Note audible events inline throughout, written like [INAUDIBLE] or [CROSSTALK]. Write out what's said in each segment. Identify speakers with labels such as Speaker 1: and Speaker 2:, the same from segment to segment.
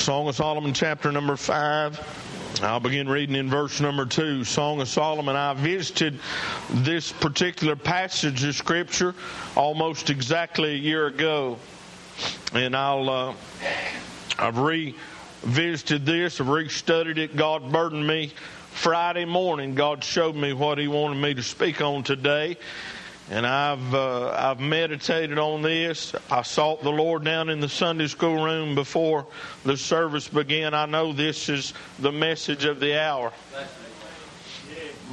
Speaker 1: Song of Solomon, chapter number 5. I'll begin reading in verse number 2. Song of Solomon. I visited this particular passage of Scripture almost exactly a year ago. And I'll, uh, I've revisited this, I've restudied it. God burdened me Friday morning. God showed me what He wanted me to speak on today and I've uh, I've meditated on this. I sought the Lord down in the Sunday school room before the service began. I know this is the message of the hour,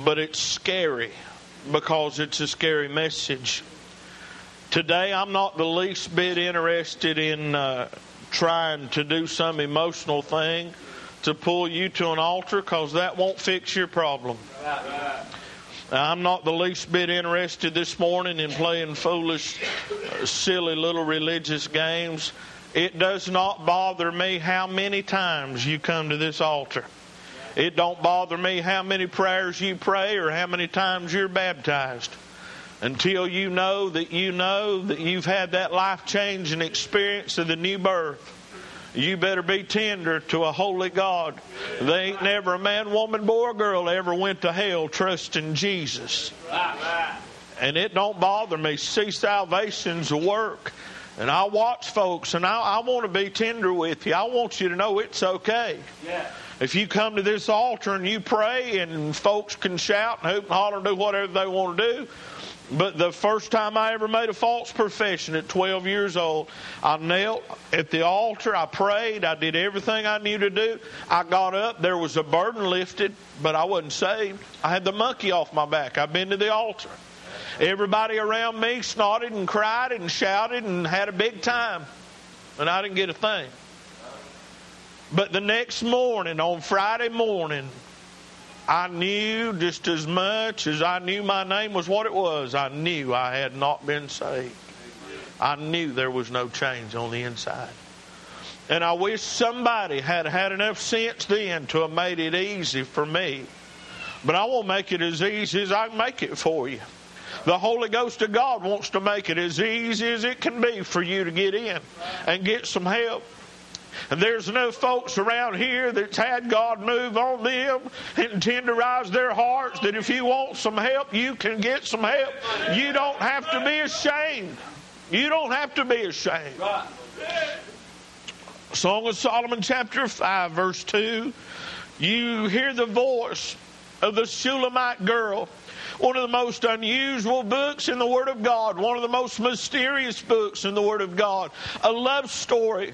Speaker 1: but it's scary because it's a scary message. Today, I'm not the least bit interested in uh, trying to do some emotional thing to pull you to an altar because that won't fix your problem. I'm not the least bit interested this morning in playing foolish, uh, silly little religious games. It does not bother me how many times you come to this altar. It don't bother me how many prayers you pray or how many times you're baptized. Until you know that you know that you've had that life changing experience of the new birth you better be tender to a holy God. They ain't never a man, woman, boy, or girl ever went to hell trusting Jesus. And it don't bother me. See, salvation's a work. And I watch folks, and I, I want to be tender with you. I want you to know it's okay. Yeah. If you come to this altar and you pray, and folks can shout and hoop and holler and do whatever they want to do, but the first time I ever made a false profession at 12 years old, I knelt at the altar. I prayed. I did everything I knew to do. I got up. There was a burden lifted, but I wasn't saved. I had the monkey off my back. I've been to the altar. Everybody around me snorted and cried and shouted and had a big time. And I didn't get a thing. But the next morning, on Friday morning, I knew just as much as I knew my name was what it was, I knew I had not been saved. I knew there was no change on the inside. And I wish somebody had had enough sense then to have made it easy for me. But I won't make it as easy as I can make it for you. The Holy Ghost of God wants to make it as easy as it can be for you to get in and get some help. And there's no folks around here that's had God move on them and tenderize their hearts that if you want some help, you can get some help. You don't have to be ashamed. You don't have to be ashamed. Song of Solomon, chapter 5, verse 2. You hear the voice of the Shulamite girl one of the most unusual books in the Word of God, one of the most mysterious books in the Word of God, a love story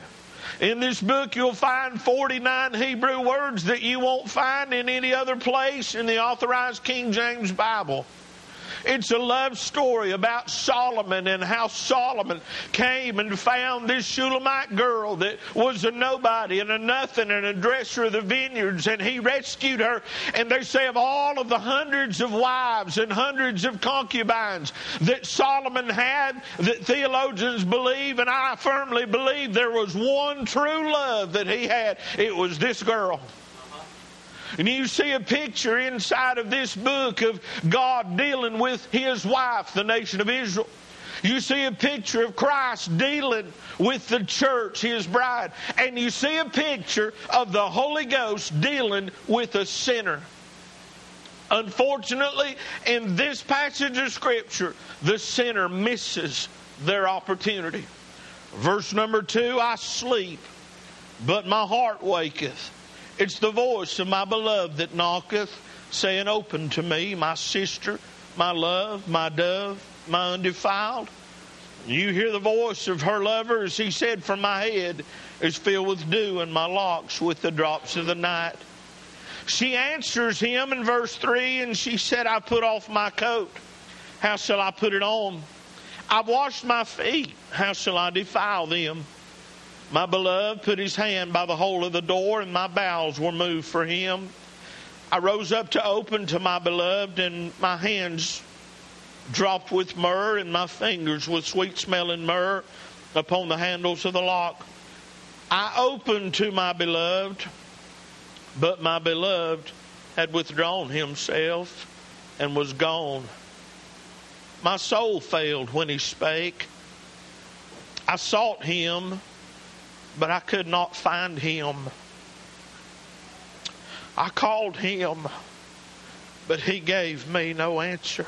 Speaker 1: in this book, you'll find 49 Hebrew words that you won't find in any other place in the authorized King James Bible. It's a love story about Solomon and how Solomon came and found this Shulamite girl that was a nobody and a nothing and a dresser of the vineyards, and he rescued her. And they say of all of the hundreds of wives and hundreds of concubines that Solomon had, that theologians believe, and I firmly believe there was one true love that he had. It was this girl. And you see a picture inside of this book of God dealing with his wife, the nation of Israel. You see a picture of Christ dealing with the church, his bride. And you see a picture of the Holy Ghost dealing with a sinner. Unfortunately, in this passage of Scripture, the sinner misses their opportunity. Verse number two I sleep, but my heart waketh. It's the voice of my beloved that knocketh, saying, Open to me, my sister, my love, my dove, my undefiled. You hear the voice of her lover as he said, For my head is filled with dew, and my locks with the drops of the night. She answers him in verse 3, and she said, I put off my coat. How shall I put it on? I've washed my feet. How shall I defile them? My beloved put his hand by the hole of the door, and my bowels were moved for him. I rose up to open to my beloved, and my hands dropped with myrrh, and my fingers with sweet smelling myrrh upon the handles of the lock. I opened to my beloved, but my beloved had withdrawn himself and was gone. My soul failed when he spake. I sought him but I could not find him. I called him, but he gave me no answer.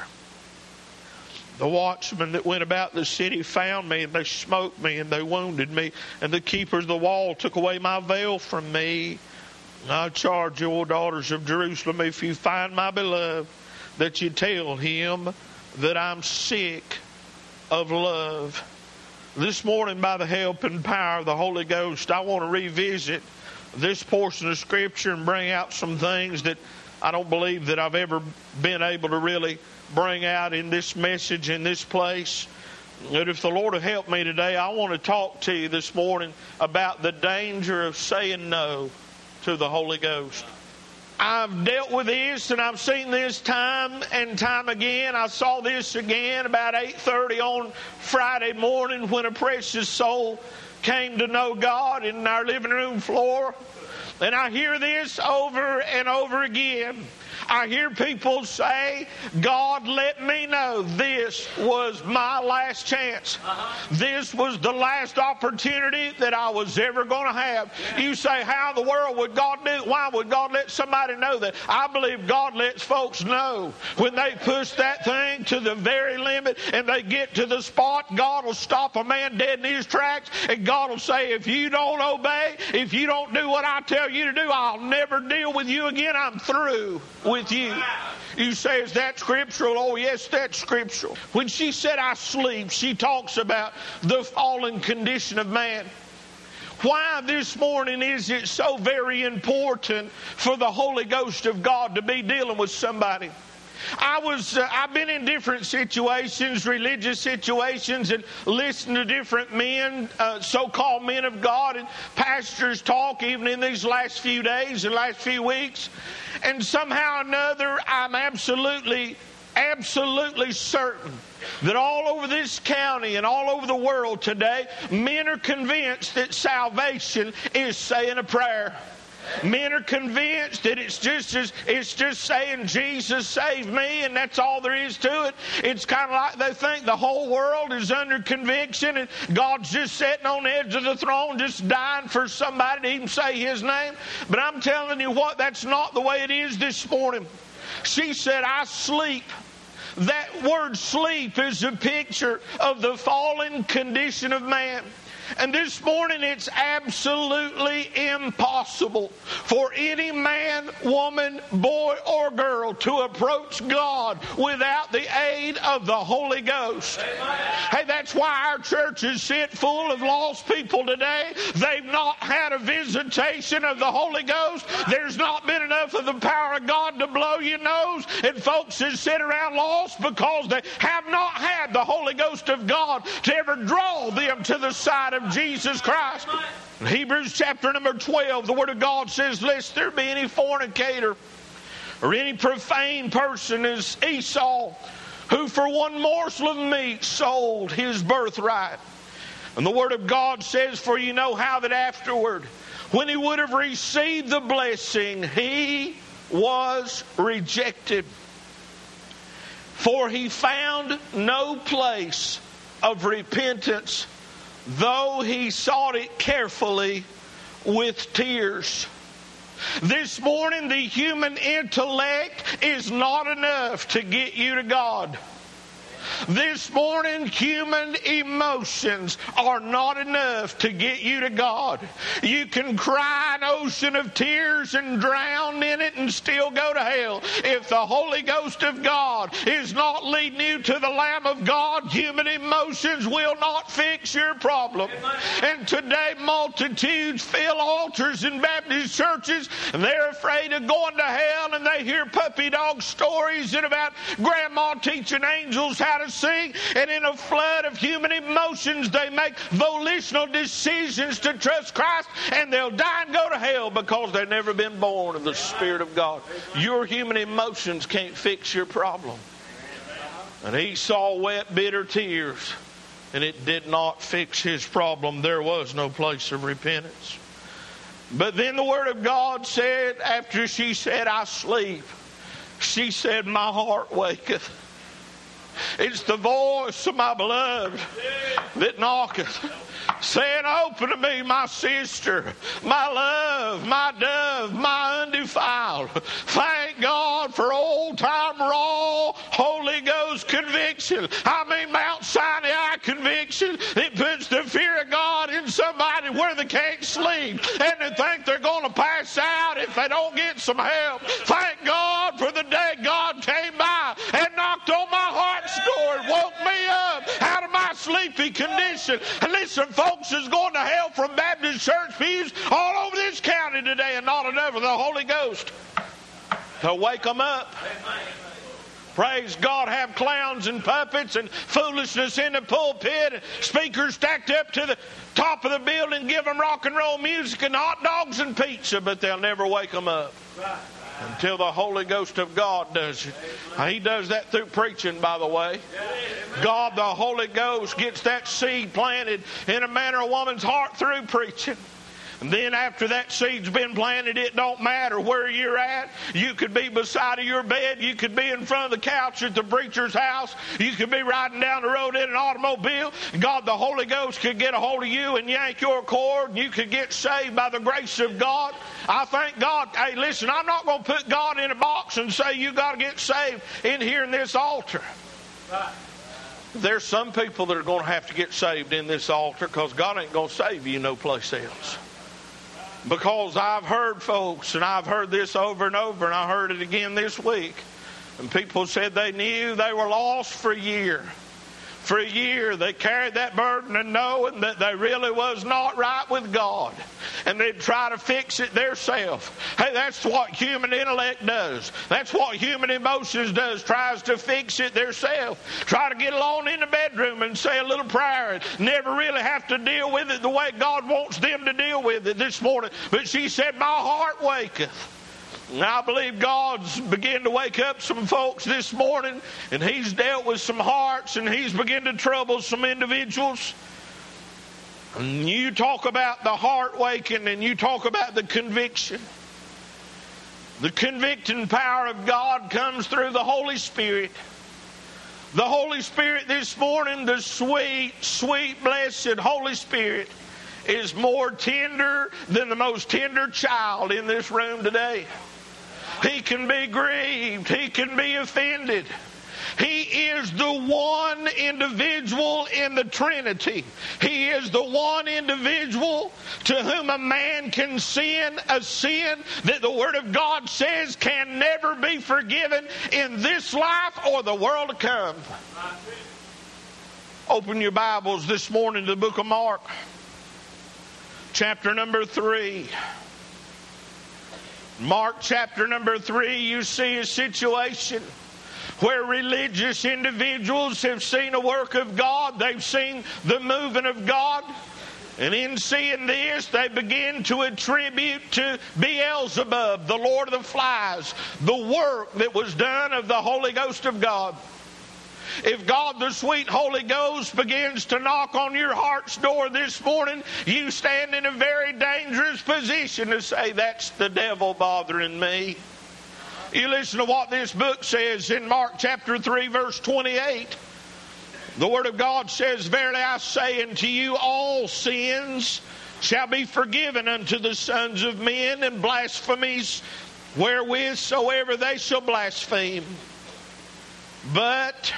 Speaker 1: The watchmen that went about the city found me, and they smote me, and they wounded me, and the keepers of the wall took away my veil from me. I charge you, O daughters of Jerusalem, if you find my beloved, that you tell him that I'm sick of love. This morning, by the help and power of the Holy Ghost, I want to revisit this portion of Scripture and bring out some things that I don't believe that I've ever been able to really bring out in this message in this place. But if the Lord will help me today, I want to talk to you this morning about the danger of saying no to the Holy Ghost. I've dealt with this and I've seen this time and time again. I saw this again about 8:30 on Friday morning when a precious soul came to know God in our living room floor. And I hear this over and over again. I hear people say, God let me know this was my last chance. Uh-huh. This was the last opportunity that I was ever going to have. Yeah. You say, How in the world would God do it? Why would God let somebody know that? I believe God lets folks know when they push that thing to the very limit and they get to the spot, God will stop a man dead in his tracks and God will say, If you don't obey, if you don't do what I tell you to do, I'll never deal with you again. I'm through with you. You say, is that scriptural? Oh, yes, that's scriptural. When she said, I sleep, she talks about the fallen condition of man. Why this morning is it so very important for the Holy Ghost of God to be dealing with somebody? I was, uh, I've been in different situations, religious situations, and listened to different men, uh, so-called men of God, and pastors talk even in these last few days and last few weeks. And somehow or another, I'm absolutely, absolutely certain that all over this county and all over the world today, men are convinced that salvation is saying a prayer. Men are convinced that it's just it's just saying Jesus saved me and that's all there is to it. It's kind of like they think the whole world is under conviction and God's just sitting on the edge of the throne just dying for somebody to even say his name. But I'm telling you what, that's not the way it is this morning. She said, I sleep. That word sleep is a picture of the fallen condition of man. And this morning it's absolutely impossible for any man, woman, boy, or girl to approach God without the aid of the Holy Ghost. Amen. Hey, that's why our church is sit full of lost people today. They've not had a visitation of the Holy Ghost. There's not been enough of the power of God to blow your nose. And folks that sit around lost because they have not had the Holy Ghost of God to ever draw them to the side of Jesus Christ. In Hebrews chapter number 12, the Word of God says, Lest there be any fornicator or any profane person as Esau, who for one morsel of meat sold his birthright. And the Word of God says, For you know how that afterward, when he would have received the blessing, he was rejected. For he found no place of repentance though he sought it carefully with tears. This morning, the human intellect is not enough to get you to God. This morning, human emotions are not enough to get you to God. You can cry an ocean of tears and drown in it and still go to hell. If the Holy Ghost of God is not leading you to the Lamb of God, human emotions will not fix your problem. And today, multitudes fill altars in Baptist churches and they're afraid of going to hell and they hear puppy dog stories and about grandma teaching angels how to sing, and in a flood of human emotions, they make volitional decisions to trust Christ, and they'll die and go to hell because they've never been born of the Spirit of God. Your human emotions can't fix your problem. And Esau wept bitter tears, and it did not fix his problem. There was no place of repentance. But then the Word of God said, after she said, I sleep, she said, My heart waketh. It's the voice of my beloved that knocketh. saying, Open to me, my sister, my love, my dove, my undefiled. Thank God for old time raw Holy Ghost conviction. I mean, Mount Sinai conviction. It puts the fear of God somebody where they can't sleep and they think they're going to pass out if they don't get some help. Thank God for the day God came by and knocked on my heart's door and woke me up out of my sleepy condition. And listen, folks, is going to hell from Baptist church pews all over this county today and not enough of the Holy Ghost to wake them up. Praise God, have clowns and puppets and foolishness in the pulpit and speakers stacked up to the top of the building, give them rock and roll music and hot dogs and pizza, but they'll never wake them up until the Holy Ghost of God does it. He does that through preaching, by the way. God, the Holy Ghost, gets that seed planted in a man or a woman's heart through preaching. And then after that seed's been planted, it don't matter where you're at. You could be beside of your bed. You could be in front of the couch at the preacher's house. You could be riding down the road in an automobile. God, the Holy Ghost could get a hold of you and yank your cord, and you could get saved by the grace of God. I thank God. Hey, listen, I'm not going to put God in a box and say you got to get saved in here in this altar. There's some people that are going to have to get saved in this altar because God ain't going to save you no place else. Because I've heard folks, and I've heard this over and over, and I heard it again this week, and people said they knew they were lost for a year. For a year, they carried that burden of knowing that they really was not right with God. And they'd try to fix it theirself. Hey, that's what human intellect does. That's what human emotions does. Tries to fix it theirself. Try to get alone in the bedroom and say a little prayer and never really have to deal with it the way God wants them to deal with it this morning. But she said, My heart waketh. And I believe God's beginning to wake up some folks this morning, and He's dealt with some hearts, and He's beginning to trouble some individuals. And you talk about the heart waking, and you talk about the conviction. The convicting power of God comes through the Holy Spirit. The Holy Spirit this morning, the sweet, sweet, blessed Holy Spirit, is more tender than the most tender child in this room today. He can be grieved. He can be offended. He is the one individual in the Trinity. He is the one individual to whom a man can sin a sin that the Word of God says can never be forgiven in this life or the world to come. Open your Bibles this morning to the book of Mark, chapter number 3. Mark chapter number 3, you see a situation where religious individuals have seen a work of God, they've seen the moving of God. And in seeing this, they begin to attribute to Beelzebub, the Lord of the Flies, the work that was done of the Holy Ghost of God. If God, the sweet Holy Ghost, begins to knock on your heart's door this morning, you stand in a very dangerous position to say, That's the devil bothering me. You listen to what this book says in Mark chapter 3, verse 28. The Word of God says, Verily I say unto you, all sins shall be forgiven unto the sons of men, and blasphemies wherewith soever they shall blaspheme. But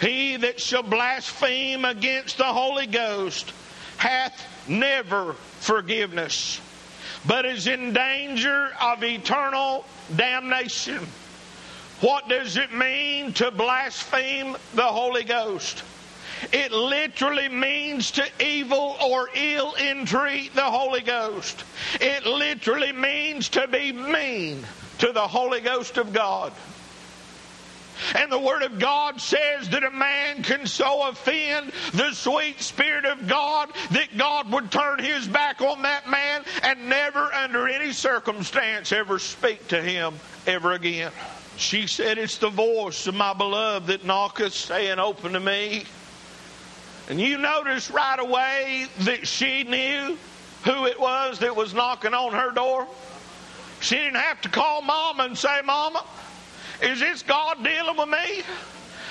Speaker 1: he that shall blaspheme against the Holy Ghost hath never forgiveness, but is in danger of eternal damnation. What does it mean to blaspheme the Holy Ghost? It literally means to evil or ill entreat the Holy Ghost. It literally means to be mean to the Holy Ghost of God. And the Word of God says that a man can so offend the sweet Spirit of God that God would turn his back on that man and never, under any circumstance, ever speak to him ever again. She said, It's the voice of my beloved that knocketh, saying, Open to me. And you notice right away that she knew who it was that was knocking on her door. She didn't have to call Mama and say, Mama, is this God dealing with me?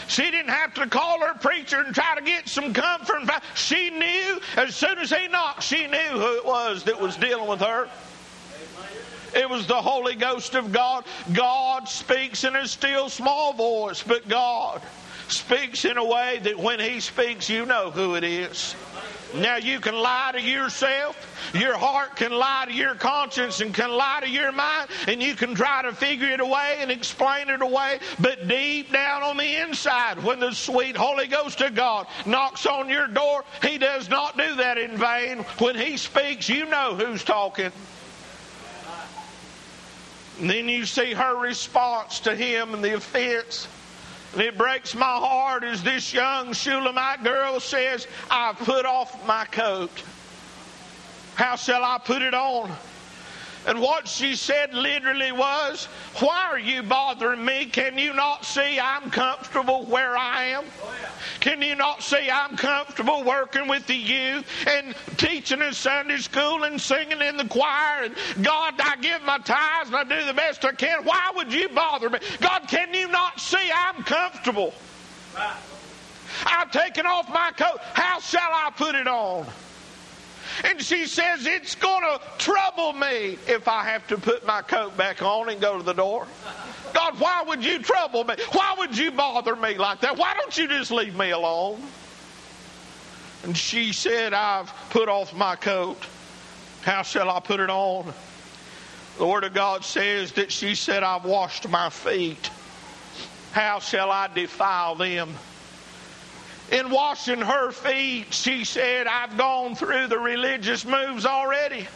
Speaker 1: She didn't have to call her preacher and try to get some comfort. She knew as soon as he knocked, she knew who it was that was dealing with her. It was the Holy Ghost of God. God speaks in a still small voice, but God speaks in a way that when He speaks, you know who it is. Now you can lie to yourself. Your heart can lie to your conscience and can lie to your mind, and you can try to figure it away and explain it away. But deep down on the inside, when the sweet Holy Ghost of God knocks on your door, He does not do that in vain. When He speaks, you know who's talking. And then you see her response to him and the offense. And it breaks my heart as this young Shulamite girl says, I've put off my coat. How shall I put it on? And what she said literally was, Why are you bothering me? Can you not see I'm comfortable where I am? Can you not see I'm comfortable working with the youth and teaching in Sunday school and singing in the choir? And God, I give my tithes and I do the best I can. Why would you bother me? God, can you not see I'm comfortable? I've taken off my coat. How shall I put it on? And she says, It's going to trouble me if I have to put my coat back on and go to the door. God, why would you trouble me? Why would you bother me like that? Why don't you just leave me alone? And she said, I've put off my coat. How shall I put it on? The Word of God says that she said, I've washed my feet. How shall I defile them? In washing her feet, she said, I've gone through the religious moves already.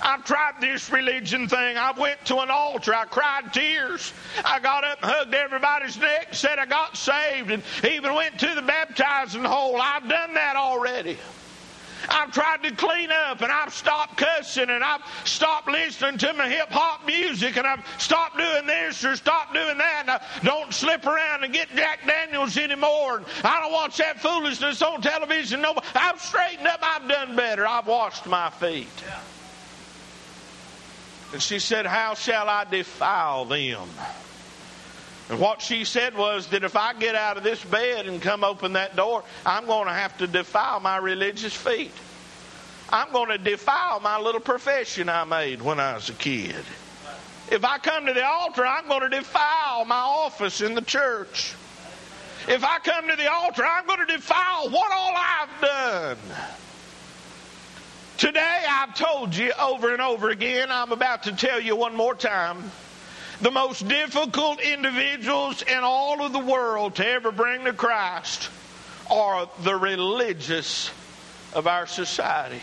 Speaker 1: I've tried this religion thing. I went to an altar. I cried tears. I got up and hugged everybody's neck, said I got saved, and even went to the baptizing hole. I've done that already. I've tried to clean up and I've stopped cussing and I've stopped listening to my hip hop music and I've stopped doing this or stopped doing that. And I don't slip around and get Jack Daniels anymore. And I don't watch that foolishness on television no more. I've straightened up. I've done better. I've washed my feet. And she said, How shall I defile them? And what she said was that if I get out of this bed and come open that door, I'm going to have to defile my religious feet. I'm going to defile my little profession I made when I was a kid. If I come to the altar, I'm going to defile my office in the church. If I come to the altar, I'm going to defile what all I've done. Today, I've told you over and over again, I'm about to tell you one more time the most difficult individuals in all of the world to ever bring to Christ are the religious of our society.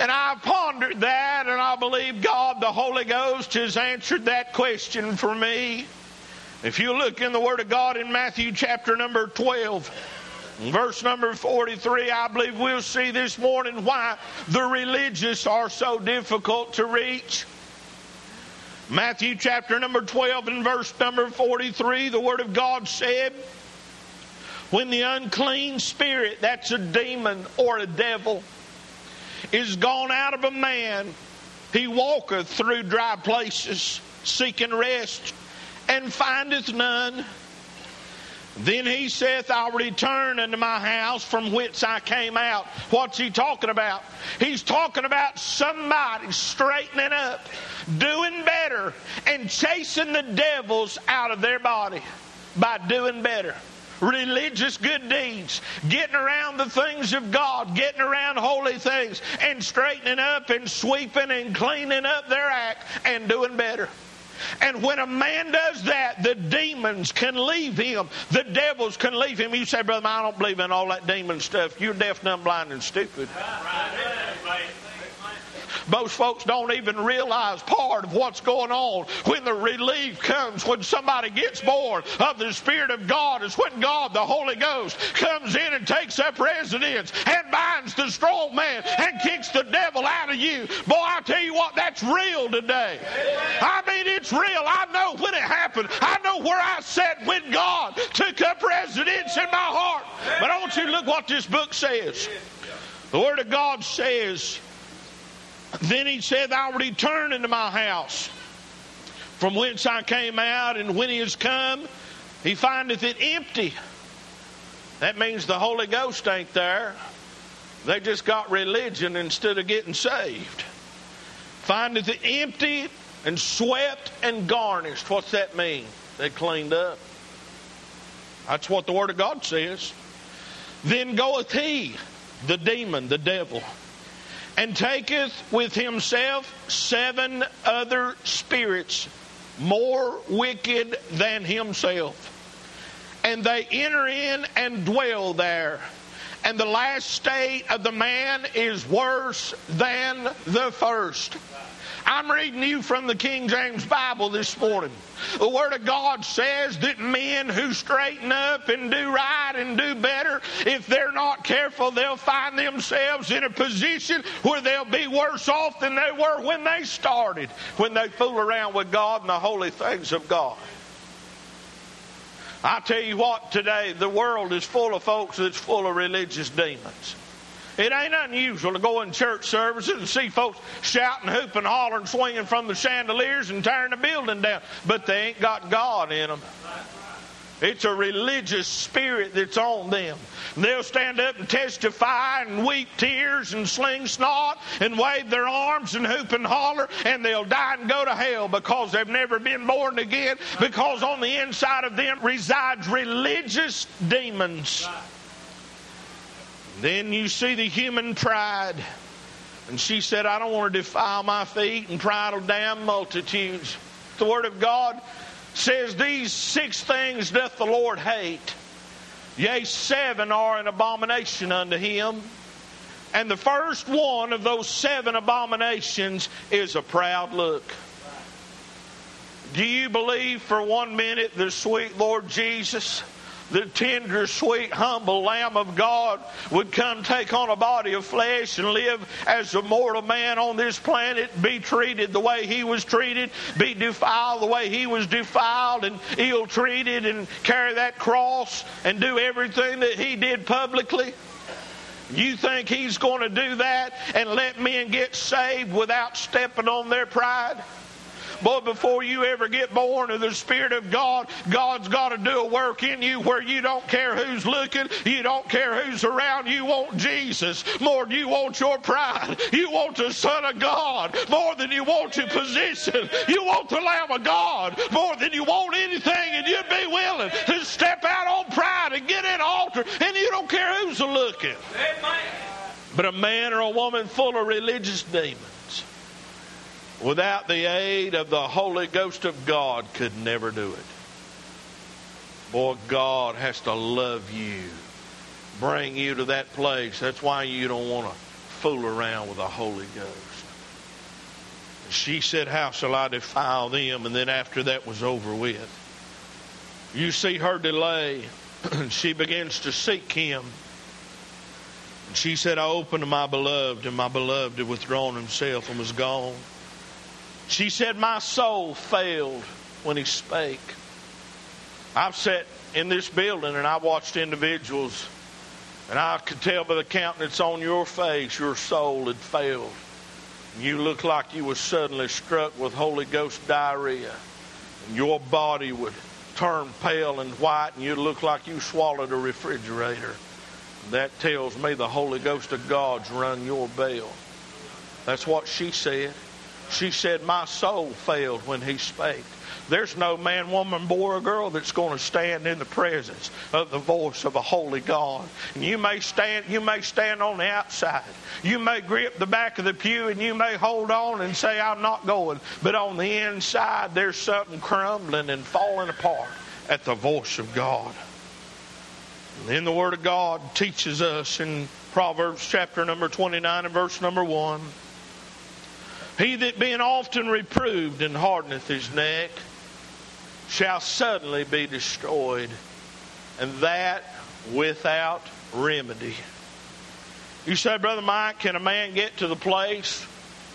Speaker 1: And I've pondered that, and I believe God, the Holy Ghost, has answered that question for me. If you look in the Word of God in Matthew chapter number 12, verse number 43, I believe we'll see this morning why the religious are so difficult to reach. Matthew chapter number 12 and verse number 43, the Word of God said, When the unclean spirit, that's a demon or a devil, is gone out of a man, he walketh through dry places, seeking rest, and findeth none. Then he saith, I'll return unto my house from whence I came out. What's he talking about? He's talking about somebody straightening up, doing better, and chasing the devils out of their body by doing better. Religious good deeds, getting around the things of God, getting around holy things, and straightening up and sweeping and cleaning up their act and doing better. And when a man does that, the demons can leave him. The devils can leave him. You say, Brother, I don't believe in all that demon stuff. You're deaf, dumb, blind, and stupid. Most folks don't even realize part of what's going on when the relief comes, when somebody gets born of the Spirit of God, is when God, the Holy Ghost, comes in and takes up residence and binds the strong man and kicks the devil out of you. Boy, I tell you what, that's real today. I mean, it's real. I know when it happened. I know where I sat when God took up residence in my heart. But I want you to look what this book says. The Word of God says, then he said, I'll return into my house from whence I came out, and when he has come, He findeth it empty. That means the Holy Ghost ain't there. They just got religion instead of getting saved. Findeth it empty and swept and garnished. What's that mean? They cleaned up. That's what the Word of God says. Then goeth he, the demon, the devil, and taketh with himself seven other spirits more wicked than himself. And they enter in and dwell there. And the last state of the man is worse than the first. I'm reading you from the King James Bible this morning. The Word of God says that men who straighten up and do right and do better, if they're not careful, they'll find themselves in a position where they'll be worse off than they were when they started, when they fool around with God and the holy things of God. I tell you what, today the world is full of folks that's full of religious demons. It ain't unusual to go in church services and see folks shouting, hooping, hollering, swinging from the chandeliers and tearing the building down, but they ain't got God in them. It's a religious spirit that's on them. They'll stand up and testify and weep tears and sling snot and wave their arms and hoop and holler, and they'll die and go to hell because they've never been born again, because on the inside of them resides religious demons. Then you see the human pride. And she said, I don't want to defile my feet, and pride will damn multitudes. The Word of God says, These six things doth the Lord hate. Yea, seven are an abomination unto him. And the first one of those seven abominations is a proud look. Do you believe for one minute the sweet Lord Jesus? The tender, sweet, humble Lamb of God would come take on a body of flesh and live as a mortal man on this planet, be treated the way he was treated, be defiled the way he was defiled, and ill treated, and carry that cross and do everything that he did publicly? You think he's going to do that and let men get saved without stepping on their pride? Boy, before you ever get born of the Spirit of God, God's got to do a work in you where you don't care who's looking, you don't care who's around. You want Jesus more than you want your pride. You want the Son of God more than you want your position. You want the Lamb of God more than you want anything, and you'd be willing to step out on pride and get an altar, and you don't care who's looking. But a man or a woman full of religious demons without the aid of the Holy Ghost of God could never do it. Boy, God has to love you, bring you to that place. That's why you don't want to fool around with the Holy Ghost. She said, How shall I defile them? And then after that was over with. You see her delay. and [CLEARS THROAT] she begins to seek him. And she said, I opened to my beloved, and my beloved had withdrawn himself and was gone. She said, My soul failed when he spake. I've sat in this building and I watched individuals, and I could tell by the countenance on your face your soul had failed. You looked like you were suddenly struck with Holy Ghost diarrhea, and your body would turn pale and white, and you'd look like you swallowed a refrigerator. That tells me the Holy Ghost of God's run your bell. That's what she said. She said, My soul failed when he spake. There's no man, woman, boy, or girl that's going to stand in the presence of the voice of a holy God. And you may stand, you may stand on the outside. You may grip the back of the pew and you may hold on and say, I'm not going. But on the inside, there's something crumbling and falling apart at the voice of God. And then the Word of God teaches us in Proverbs chapter number 29 and verse number 1. He that being often reproved and hardeneth his neck shall suddenly be destroyed, and that without remedy. You say, Brother Mike, can a man get to the place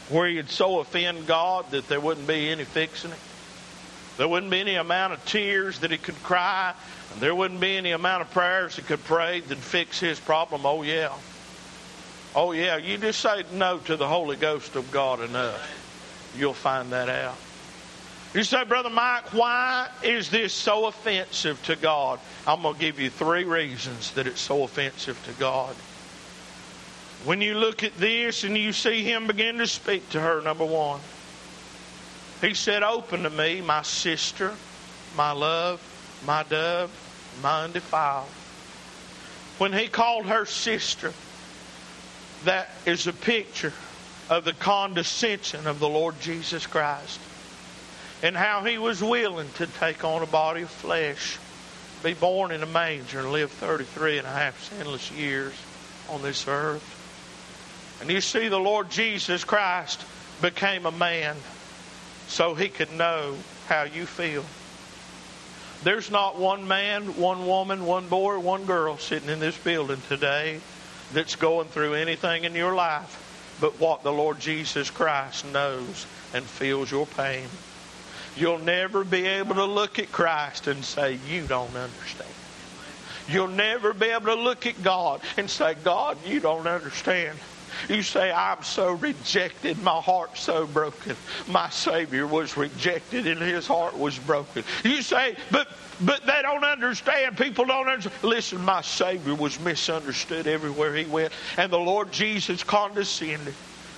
Speaker 1: where he'd so offend God that there wouldn't be any fixing it? There wouldn't be any amount of tears that he could cry, and there wouldn't be any amount of prayers he could pray that'd fix his problem. Oh, yeah. Oh, yeah, you just say no to the Holy Ghost of God enough. You'll find that out. You say, Brother Mike, why is this so offensive to God? I'm going to give you three reasons that it's so offensive to God. When you look at this and you see him begin to speak to her, number one, he said, Open to me, my sister, my love, my dove, my undefiled. When he called her sister, that is a picture of the condescension of the Lord Jesus Christ and how he was willing to take on a body of flesh, be born in a manger, and live 33 and a half sinless years on this earth. And you see, the Lord Jesus Christ became a man so he could know how you feel. There's not one man, one woman, one boy, one girl sitting in this building today that's going through anything in your life but what the Lord Jesus Christ knows and feels your pain. You'll never be able to look at Christ and say, You don't understand. You'll never be able to look at God and say, God, you don't understand. You say, I'm so rejected, my heart's so broken. My Savior was rejected and his heart was broken. You say, but but they don't understand. People don't understand. Listen, my Savior was misunderstood everywhere he went. And the Lord Jesus condescended,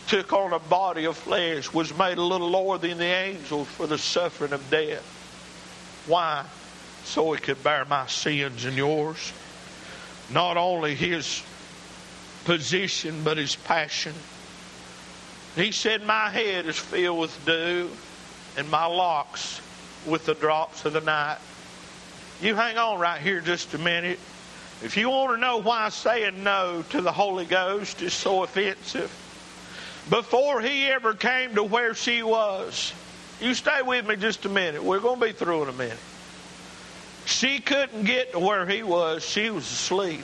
Speaker 1: took on a body of flesh, was made a little lower than the angels for the suffering of death. Why? So he could bear my sins and yours. Not only his position, but his passion. He said, My head is filled with dew, and my locks with the drops of the night. You hang on right here just a minute. If you want to know why saying no to the Holy Ghost is so offensive, before he ever came to where she was, you stay with me just a minute. We're going to be through in a minute. She couldn't get to where he was, she was asleep.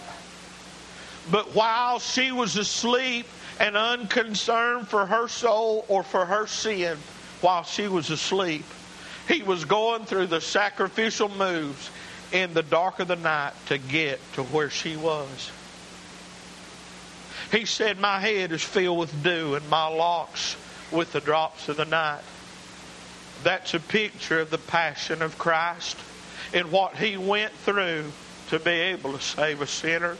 Speaker 1: But while she was asleep and unconcerned for her soul or for her sin, while she was asleep, he was going through the sacrificial moves in the dark of the night to get to where she was. He said, My head is filled with dew and my locks with the drops of the night. That's a picture of the passion of Christ and what he went through to be able to save a sinner.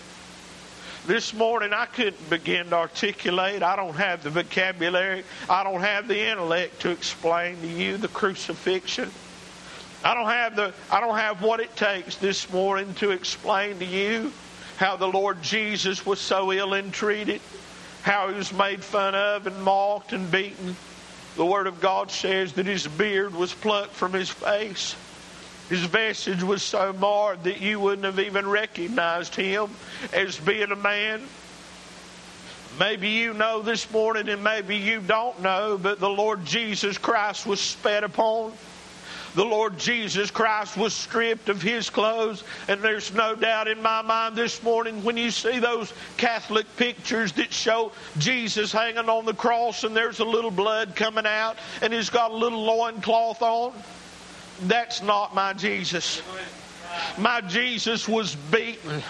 Speaker 1: This morning I couldn't begin to articulate. I don't have the vocabulary. I don't have the intellect to explain to you the crucifixion. I don't have the I don't have what it takes this morning to explain to you how the Lord Jesus was so ill entreated, how he was made fun of and mocked and beaten. The Word of God says that his beard was plucked from his face. His vestige was so marred that you wouldn't have even recognized him as being a man. Maybe you know this morning and maybe you don't know, but the Lord Jesus Christ was spat upon. The Lord Jesus Christ was stripped of his clothes, and there's no doubt in my mind this morning when you see those Catholic pictures that show Jesus hanging on the cross and there's a little blood coming out and he's got a little loincloth on. That's not my Jesus. My Jesus was beaten.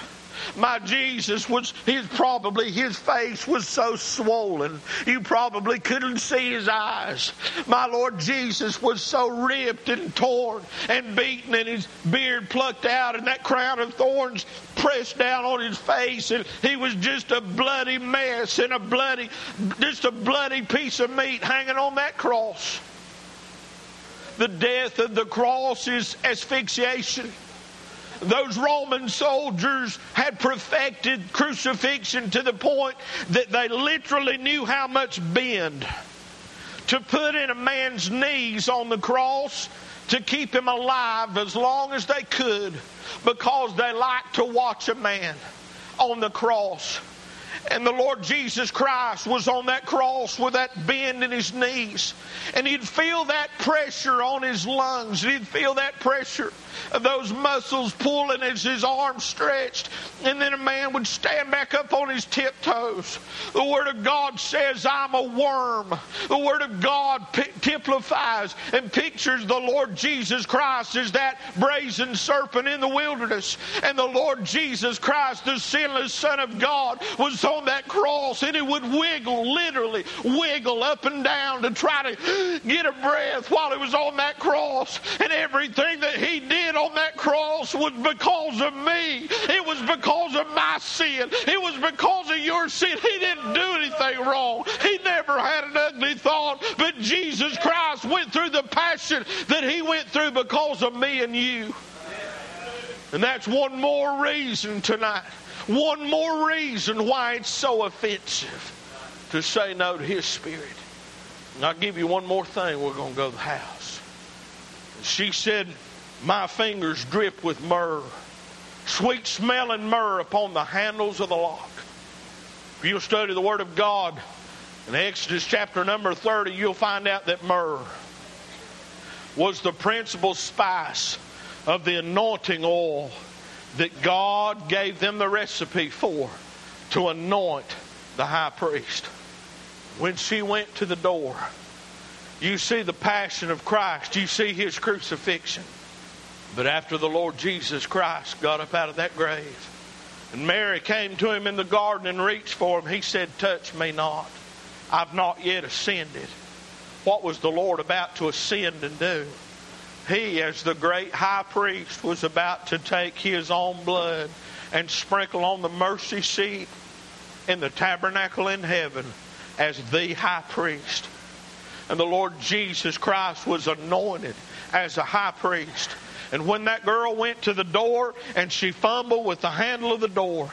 Speaker 1: My Jesus was, his probably, his face was so swollen, you probably couldn't see his eyes. My Lord Jesus was so ripped and torn and beaten and his beard plucked out and that crown of thorns pressed down on his face and he was just a bloody mess and a bloody, just a bloody piece of meat hanging on that cross. The death of the cross is asphyxiation. Those Roman soldiers had perfected crucifixion to the point that they literally knew how much bend to put in a man's knees on the cross to keep him alive as long as they could because they liked to watch a man on the cross and the Lord Jesus Christ was on that cross with that bend in his knees. And he'd feel that pressure on his lungs. He'd feel that pressure of those muscles pulling as his arms stretched. And then a man would stand back up on his tiptoes. The Word of God says, I'm a worm. The Word of God typifies and pictures the Lord Jesus Christ as that brazen serpent in the wilderness. And the Lord Jesus Christ, the sinless Son of God, was on that cross and it would wiggle, literally wiggle up and down to try to get a breath while he was on that cross. And everything that he did on that cross was because of me. It was because of my sin. It was because of your sin. He didn't do anything wrong. He never had an ugly thought. But Jesus Christ went through the passion that he went through because of me and you. And that's one more reason tonight. One more reason why it's so offensive to say no to His Spirit. And I'll give you one more thing. We're going to go to the house. She said, My fingers drip with myrrh, sweet smelling myrrh upon the handles of the lock. If you'll study the Word of God in Exodus chapter number 30, you'll find out that myrrh was the principal spice of the anointing oil that God gave them the recipe for to anoint the high priest. When she went to the door, you see the passion of Christ, you see his crucifixion. But after the Lord Jesus Christ got up out of that grave, and Mary came to him in the garden and reached for him, he said, Touch me not. I've not yet ascended. What was the Lord about to ascend and do? He, as the great high priest, was about to take his own blood and sprinkle on the mercy seat in the tabernacle in heaven as the high priest. And the Lord Jesus Christ was anointed as a high priest. And when that girl went to the door and she fumbled with the handle of the door,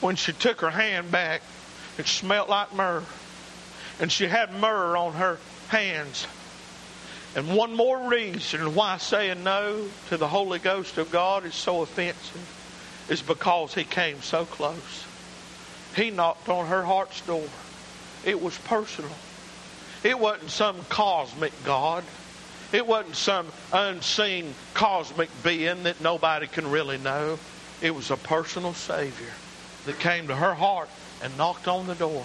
Speaker 1: when she took her hand back, it smelt like myrrh. And she had myrrh on her hands and one more reason why saying no to the Holy Ghost of God is so offensive is because He came so close. He knocked on her heart's door. It was personal. It wasn't some cosmic God. It wasn't some unseen cosmic being that nobody can really know. It was a personal Savior that came to her heart and knocked on the door.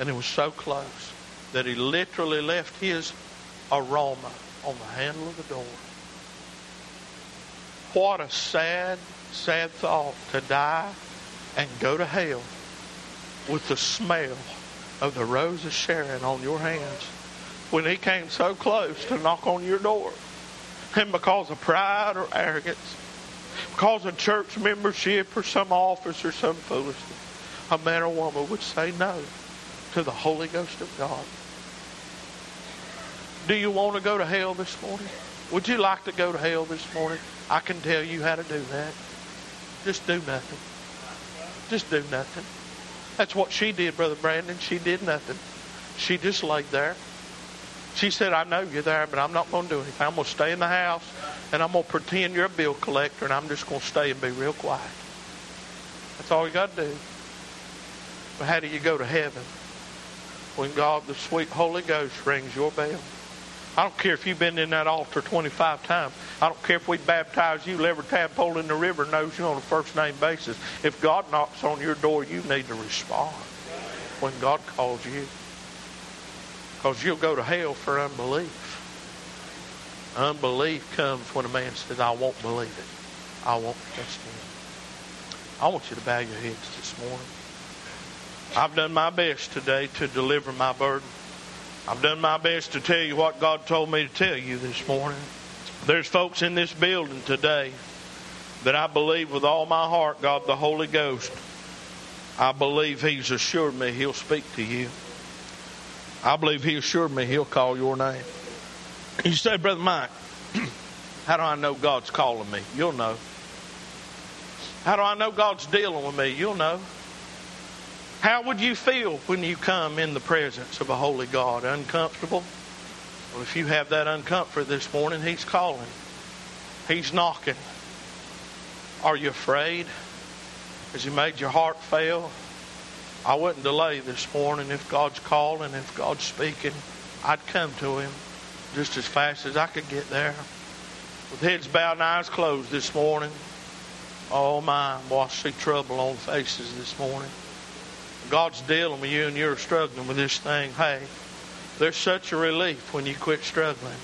Speaker 1: And it was so close that he literally left his aroma on the handle of the door. What a sad, sad thought to die and go to hell with the smell of the rose of Sharon on your hands when he came so close to knock on your door. And because of pride or arrogance, because of church membership or some office or some foolishness, a man or woman would say no to the Holy Ghost of God. Do you want to go to hell this morning? Would you like to go to hell this morning? I can tell you how to do that. Just do nothing. Just do nothing. That's what she did, Brother Brandon. She did nothing. She just laid there. She said, I know you're there, but I'm not going to do anything. I'm going to stay in the house, and I'm going to pretend you're a bill collector, and I'm just going to stay and be real quiet. That's all you got to do. But how do you go to heaven? When God, the sweet Holy Ghost, rings your bell. I don't care if you've been in that altar 25 times. I don't care if we baptize you. Every tadpole in the river knows you on a first name basis. If God knocks on your door, you need to respond when God calls you. Because you'll go to hell for unbelief. Unbelief comes when a man says, I won't believe it. I won't trust him. I want you to bow your heads this morning. I've done my best today to deliver my burden. I've done my best to tell you what God told me to tell you this morning. There's folks in this building today that I believe with all my heart, God the Holy Ghost, I believe He's assured me He'll speak to you. I believe He assured me He'll call your name. You say, Brother Mike, [CLEARS THROAT] how do I know God's calling me? You'll know. How do I know God's dealing with me? You'll know. How would you feel when you come in the presence of a holy God? Uncomfortable? Well, if you have that uncomfort this morning, He's calling. He's knocking. Are you afraid? Has He made your heart fail? I wouldn't delay this morning if God's calling, if God's speaking. I'd come to Him just as fast as I could get there. With heads bowed and eyes closed this morning. Oh my, boy, I see trouble on faces this morning. God's dealing with you and you're struggling with this thing, hey, there's such a relief when you quit struggling.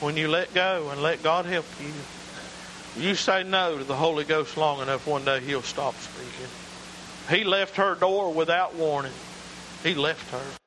Speaker 1: When you let go and let God help you. You say no to the Holy Ghost long enough, one day He'll stop speaking. He left her door without warning. He left her.